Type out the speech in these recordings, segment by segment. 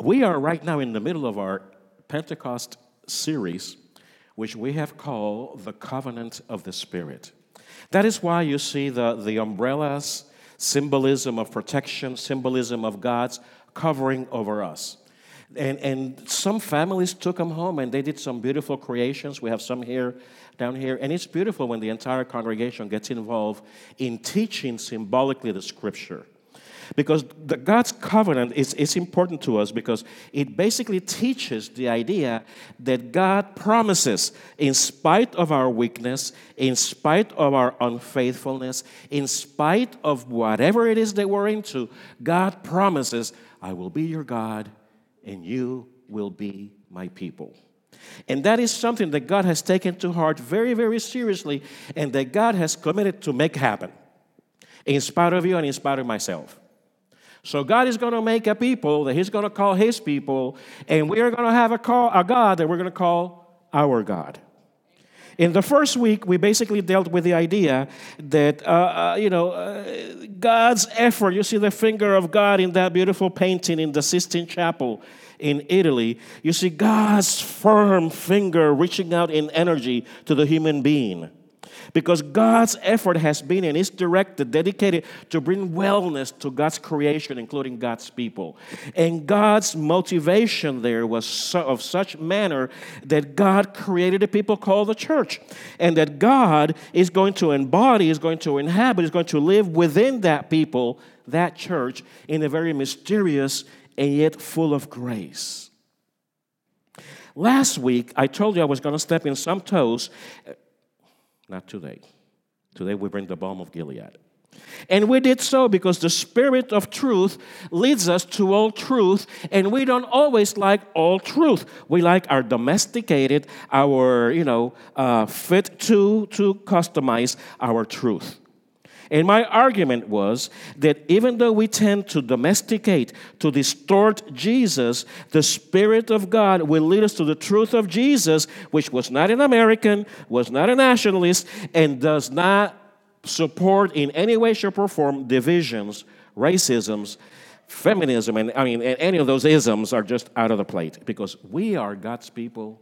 we are right now in the middle of our Pentecost series, which we have called the Covenant of the Spirit. That is why you see the, the umbrellas, symbolism of protection, symbolism of God's covering over us. And, and some families took them home and they did some beautiful creations. We have some here, down here. And it's beautiful when the entire congregation gets involved in teaching symbolically the scripture. Because the, God's covenant is, is important to us because it basically teaches the idea that God promises, in spite of our weakness, in spite of our unfaithfulness, in spite of whatever it is that we're into, God promises, I will be your God and you will be my people. And that is something that God has taken to heart very, very seriously, and that God has committed to make happen, in spite of you and in spite of myself. So God is going to make a people that He's going to call His people, and we are going to have a call a God that we're going to call our God. In the first week, we basically dealt with the idea that, uh, uh, you know, uh, God's effort, you see the finger of God in that beautiful painting in the Sistine Chapel in Italy. You see God's firm finger reaching out in energy to the human being. Because God's effort has been and is directed, dedicated to bring wellness to God's creation, including God's people. And God's motivation there was so, of such manner that God created a people called the church. And that God is going to embody, is going to inhabit, is going to live within that people, that church, in a very mysterious and yet full of grace. Last week, I told you I was going to step in some toes not today. Today we bring the balm of Gilead. And we did so because the Spirit of truth leads us to all truth, and we don't always like all truth. We like our domesticated, our, you know, uh, fit to, to customize our truth. And my argument was that even though we tend to domesticate, to distort Jesus, the Spirit of God will lead us to the truth of Jesus, which was not an American, was not a nationalist, and does not support in any way, shape, or form divisions, racisms, feminism, and I mean, any of those isms are just out of the plate because we are God's people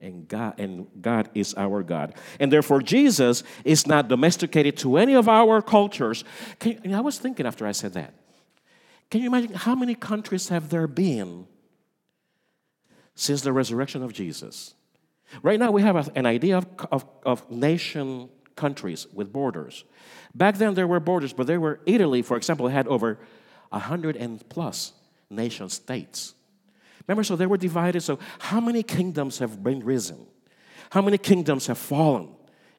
and God and God is our God. And therefore Jesus is not domesticated to any of our cultures. You, I was thinking after I said that. Can you imagine how many countries have there been since the resurrection of Jesus? Right now we have an idea of, of, of nation countries with borders. Back then there were borders, but there were Italy, for example, had over a hundred and plus nation states. Remember, so they were divided. So, how many kingdoms have been risen? How many kingdoms have fallen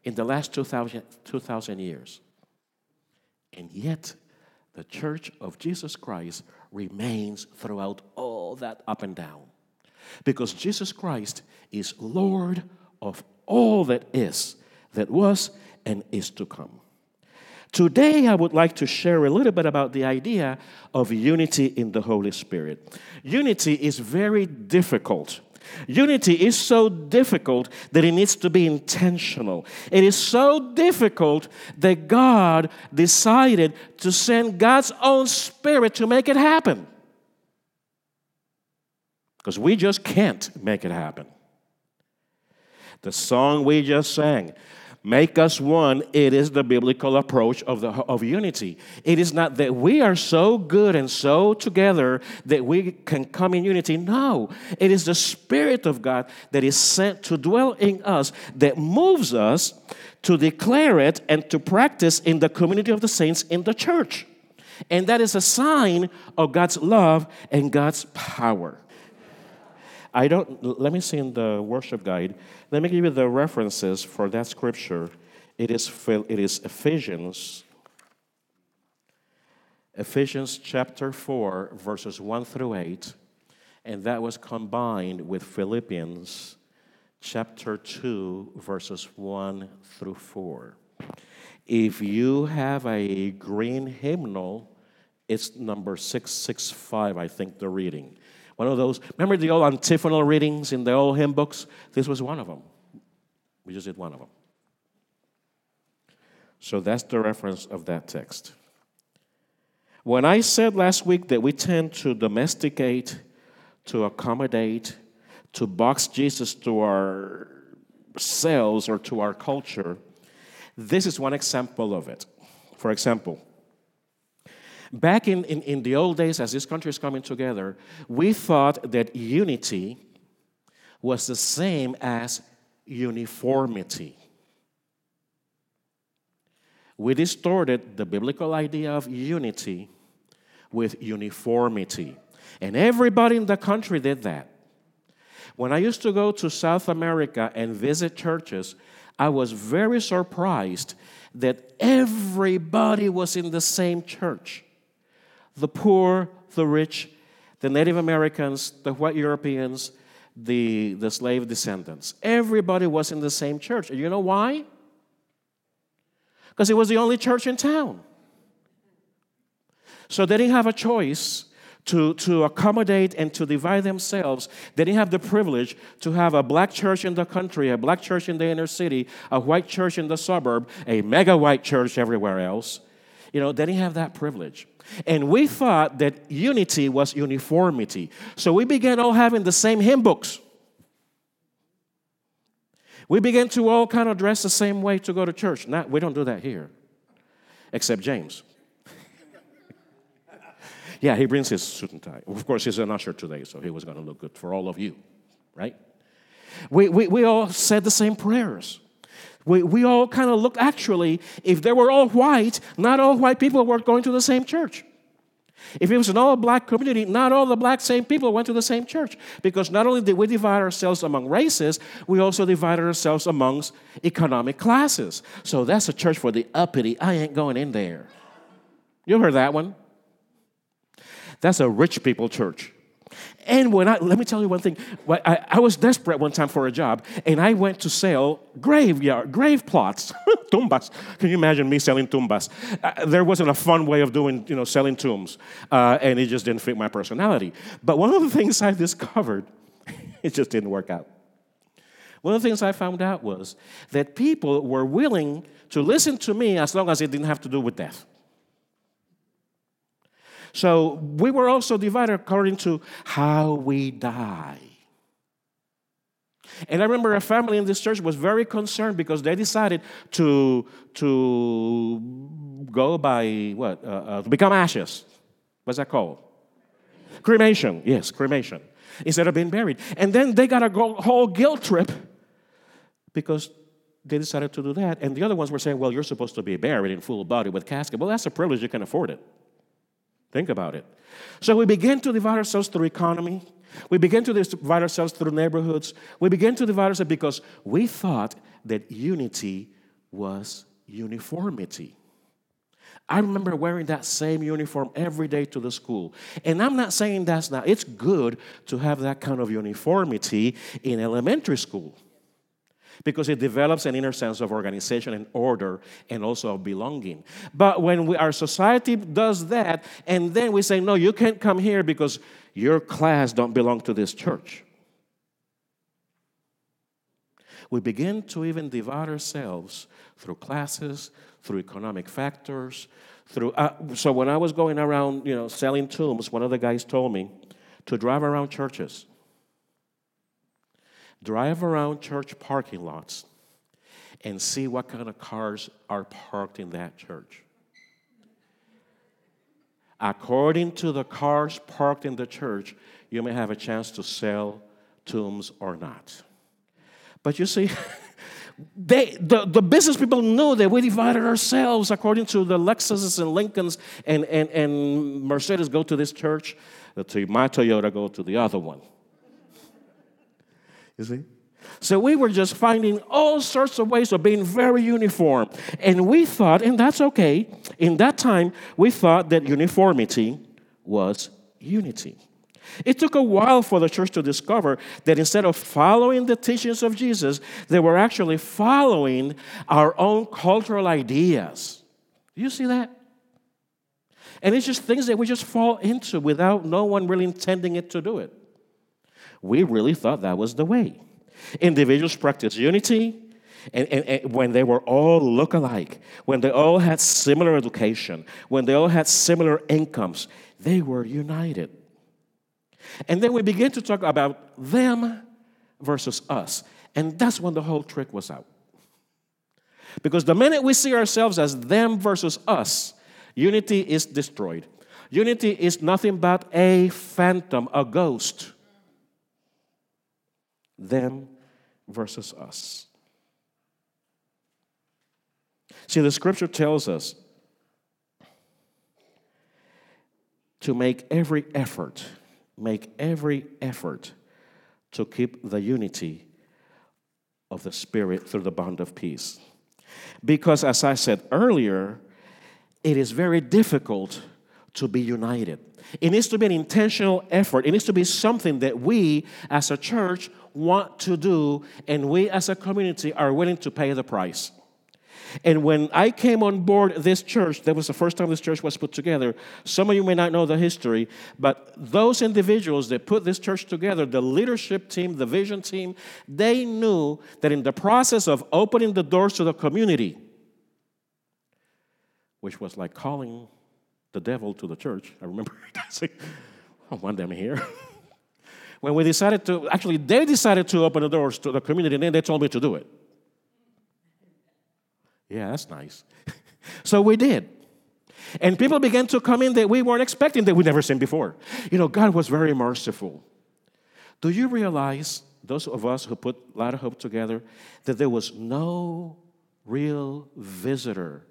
in the last 2,000, 2,000 years? And yet, the church of Jesus Christ remains throughout all that up and down. Because Jesus Christ is Lord of all that is, that was, and is to come. Today, I would like to share a little bit about the idea of unity in the Holy Spirit. Unity is very difficult. Unity is so difficult that it needs to be intentional. It is so difficult that God decided to send God's own Spirit to make it happen. Because we just can't make it happen. The song we just sang, make us one, it is the biblical approach of, the, of unity. It is not that we are so good and so together that we can come in unity. No, it is the Spirit of God that is sent to dwell in us that moves us to declare it and to practice in the community of the saints in the church. And that is a sign of God's love and God's power. I don't, let me see in the worship guide. Let me give you the references for that scripture. It is, it is Ephesians, Ephesians chapter 4, verses 1 through 8, and that was combined with Philippians chapter 2, verses 1 through 4. If you have a green hymnal, it's number 665, I think, the reading. One of those, remember the old antiphonal readings in the old hymn books? This was one of them. We just did one of them. So that's the reference of that text. When I said last week that we tend to domesticate, to accommodate, to box Jesus to our selves or to our culture. This is one example of it. For example, back in, in, in the old days, as this country is coming together, we thought that unity was the same as uniformity. We distorted the biblical idea of unity with uniformity. And everybody in the country did that. When I used to go to South America and visit churches, I was very surprised that everybody was in the same church the poor, the rich, the Native Americans, the white Europeans, the, the slave descendants. Everybody was in the same church. And you know why? Because it was the only church in town. So they didn't have a choice to, to accommodate and to divide themselves. They didn't have the privilege to have a black church in the country, a black church in the inner city, a white church in the suburb, a mega white church everywhere else. You know, they didn't have that privilege. And we thought that unity was uniformity. So we began all having the same hymn books. We began to all kind of dress the same way to go to church. Not, we don't do that here, except James. yeah, he brings his suit and tie. Of course, he's an usher today, so he was going to look good for all of you, right? We, we, we all said the same prayers. We, we all kind of looked, actually, if they were all white, not all white people were going to the same church. If it was an all black community, not all the black same people went to the same church. Because not only did we divide ourselves among races, we also divided ourselves amongst economic classes. So that's a church for the uppity. I ain't going in there. You heard that one? That's a rich people church. And when I, let me tell you one thing, I, I was desperate one time for a job, and I went to sell graveyard, grave plots, tumbas. Can you imagine me selling tumbas? Uh, there wasn't a fun way of doing, you know, selling tombs, uh, and it just didn't fit my personality. But one of the things I discovered, it just didn't work out. One of the things I found out was that people were willing to listen to me as long as it didn't have to do with death. So we were also divided according to how we die. And I remember a family in this church was very concerned because they decided to, to go by what? Uh, uh, to become ashes. What's that called? Cremation. Yes, cremation. Instead of being buried. And then they got a whole guilt trip because they decided to do that. And the other ones were saying, well, you're supposed to be buried in full body with casket. Well, that's a privilege. You can afford it. Think about it. So we begin to divide ourselves through economy. We begin to divide ourselves through neighborhoods. We begin to divide ourselves because we thought that unity was uniformity. I remember wearing that same uniform every day to the school. And I'm not saying that's not, it's good to have that kind of uniformity in elementary school because it develops an inner sense of organization and order and also of belonging. But when we, our society does that, and then we say, no, you can't come here because your class don't belong to this church. We begin to even divide ourselves through classes, through economic factors, through. Uh, so when I was going around, you know, selling tombs, one of the guys told me to drive around churches drive around church parking lots and see what kind of cars are parked in that church. According to the cars parked in the church, you may have a chance to sell tombs or not. But you see, they, the, the business people knew that we divided ourselves according to the Lexuses and Lincolns and, and, and Mercedes go to this church, to my Toyota go to the other one. You see? So we were just finding all sorts of ways of being very uniform. And we thought, and that's okay, in that time, we thought that uniformity was unity. It took a while for the church to discover that instead of following the teachings of Jesus, they were actually following our own cultural ideas. Do you see that? And it's just things that we just fall into without no one really intending it to do it. We really thought that was the way. Individuals practiced unity, and, and, and, when they were all look alike, when they all had similar education, when they all had similar incomes, they were united. And then we begin to talk about them versus us. And that's when the whole trick was out. Because the minute we see ourselves as them versus us, unity is destroyed. Unity is nothing but a phantom, a ghost. Them versus us. See, the scripture tells us to make every effort, make every effort to keep the unity of the Spirit through the bond of peace. Because, as I said earlier, it is very difficult to be united. It needs to be an intentional effort. It needs to be something that we as a church want to do, and we as a community are willing to pay the price. And when I came on board this church, that was the first time this church was put together. Some of you may not know the history, but those individuals that put this church together, the leadership team, the vision team, they knew that in the process of opening the doors to the community, which was like calling the devil to the church, I remember I want them here. when we decided to, actually, they decided to open the doors to the community, and then they told me to do it. Yeah, that's nice. so we did. And people began to come in that we weren't expecting, that we'd never seen before. You know, God was very merciful. Do you realize, those of us who put Light of Hope together, that there was no real visitor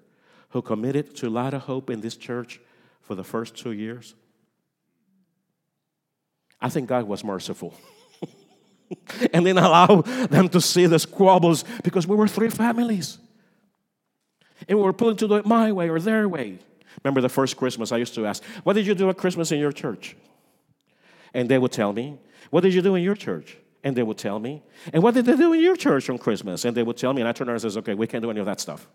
who committed to Light of Hope in this church for the first two years? I think God was merciful. and then allow them to see the squabbles because we were three families. And we were pulling to do it my way or their way. Remember the first Christmas, I used to ask, What did you do at Christmas in your church? And they would tell me, What did you do in your church? And they would tell me, And what did they do in your church on Christmas? And they would tell me, and I turned around and says, Okay, we can't do any of that stuff.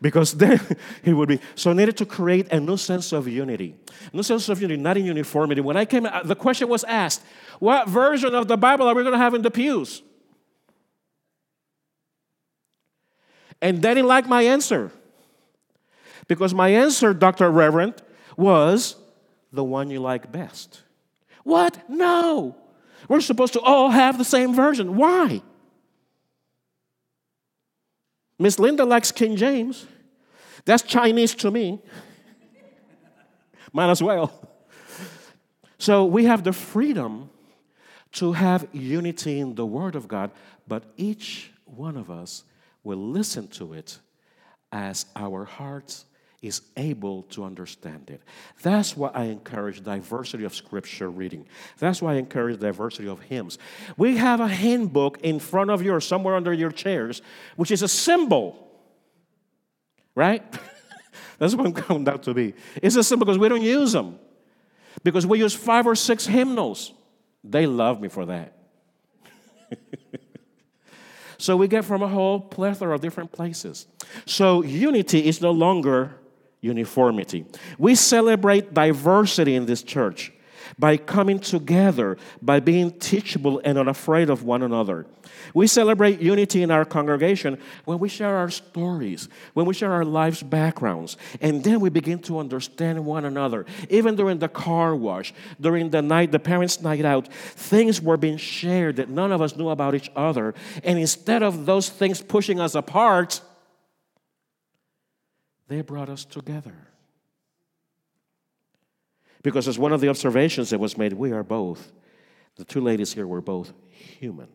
Because then he would be so needed to create a new sense of unity new sense of unity not in uniformity when i came uh, the question was asked what version of the bible are we going to have in the pews And they didn't like my answer. Because my answer, Dr. Reverend, was the one you like best. What? No. We're supposed to all have the same version. Why? Miss Linda likes King James. That's Chinese to me. Might as well. So we have the freedom to have unity in the Word of God, but each one of us will listen to it as our hearts is able to understand it. That's why I encourage diversity of scripture reading. That's why I encourage diversity of hymns. We have a hymn book in front of you or somewhere under your chairs, which is a symbol, right? That's what I'm coming down to be. It's a symbol because we don't use them. Because we use five or six hymnals. They love me for that. So we get from a whole plethora of different places. So unity is no longer uniformity. We celebrate diversity in this church by coming together, by being teachable and unafraid of one another. We celebrate unity in our congregation when we share our stories, when we share our lives' backgrounds, and then we begin to understand one another. Even during the car wash, during the night, the parents' night out, things were being shared that none of us knew about each other. And instead of those things pushing us apart, they brought us together. Because as one of the observations that was made, we are both, the two ladies here were both human.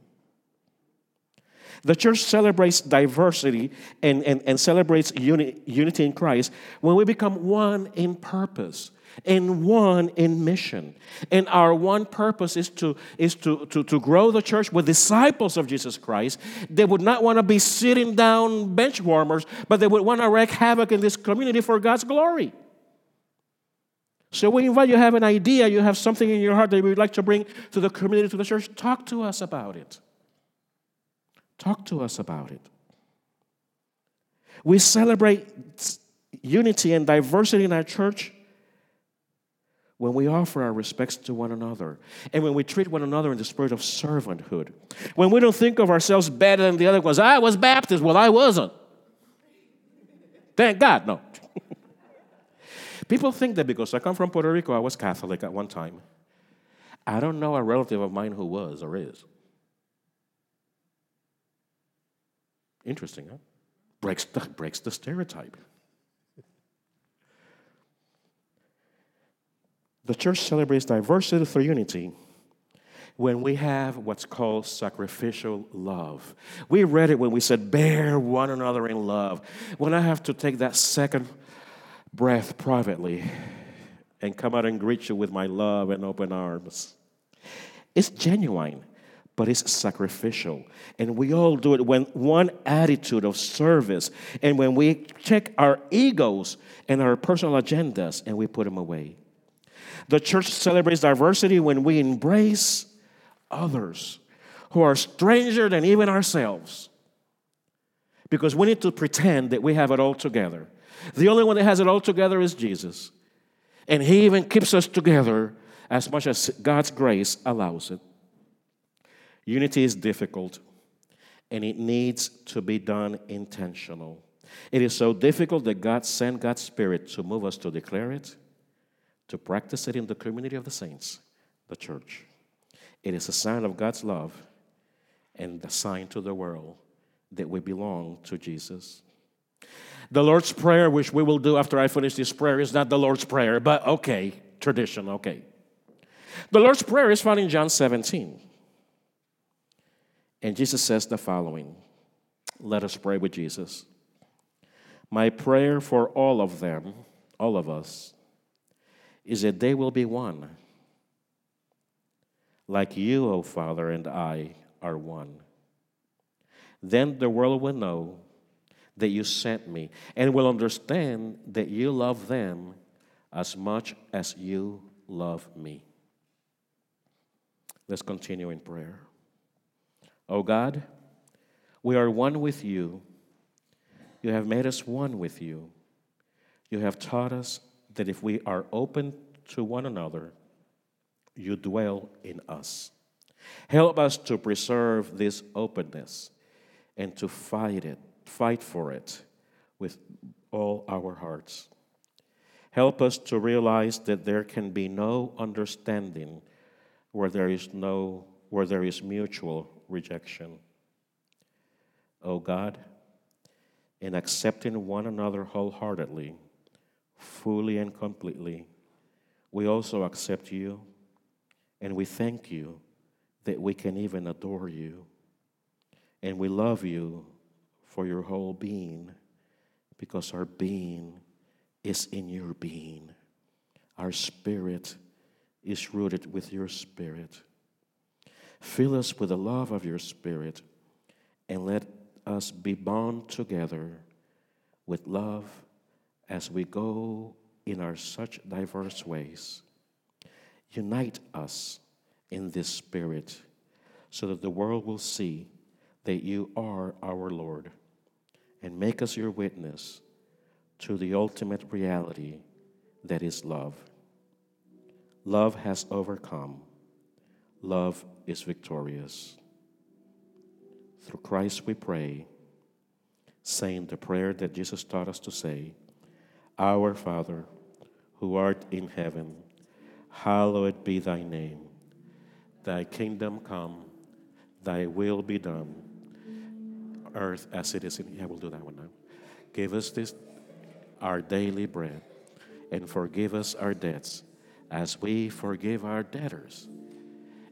The church celebrates diversity and, and, and celebrates uni, unity in Christ when we become one in purpose and one in mission. And our one purpose is to, is to, to, to grow the church with disciples of Jesus Christ. They would not want to be sitting down bench warmers, but they would want to wreak havoc in this community for God's glory. So we invite you have an idea, you have something in your heart that you would like to bring to the community, to the church, talk to us about it. Talk to us about it. We celebrate unity and diversity in our church when we offer our respects to one another and when we treat one another in the spirit of servanthood. When we don't think of ourselves better than the other ones. I was Baptist. Well, I wasn't. Thank God, no. People think that because I come from Puerto Rico, I was Catholic at one time. I don't know a relative of mine who was or is. Interesting, huh? Breaks the, breaks the stereotype. The church celebrates diversity through unity when we have what's called sacrificial love. We read it when we said, bear one another in love. When I have to take that second breath privately and come out and greet you with my love and open arms, it's genuine but it's sacrificial. And we all do it when one attitude of service, and when we check our egos and our personal agendas and we put them away. The church celebrates diversity when we embrace others who are stranger than even ourselves. Because we need to pretend that we have it all together. The only one that has it all together is Jesus. And He even keeps us together as much as God's grace allows it. Unity is difficult and it needs to be done intentional. It is so difficult that God sent God's Spirit to move us to declare it, to practice it in the community of the saints, the church. It is a sign of God's love and the sign to the world that we belong to Jesus. The Lord's Prayer, which we will do after I finish this prayer, is not the Lord's Prayer, but okay, tradition, okay. The Lord's Prayer is found in John 17. And Jesus says the following Let us pray with Jesus. My prayer for all of them, all of us, is that they will be one. Like you, O Father, and I are one. Then the world will know that you sent me and will understand that you love them as much as you love me. Let's continue in prayer. O oh God, we are one with you. You have made us one with you. You have taught us that if we are open to one another, you dwell in us. Help us to preserve this openness and to fight it, fight for it with all our hearts. Help us to realize that there can be no understanding where there is no where there is mutual rejection. Oh God, in accepting one another wholeheartedly, fully and completely, we also accept you and we thank you that we can even adore you. And we love you for your whole being because our being is in your being. Our spirit is rooted with your spirit. Fill us with the love of your Spirit and let us be bound together with love as we go in our such diverse ways. Unite us in this spirit so that the world will see that you are our Lord and make us your witness to the ultimate reality that is love. Love has overcome Love is victorious. Through Christ we pray, saying the prayer that Jesus taught us to say Our Father, who art in heaven, hallowed be thy name. Thy kingdom come, thy will be done, earth as it is in heaven. We'll do that one now. Give us this our daily bread, and forgive us our debts as we forgive our debtors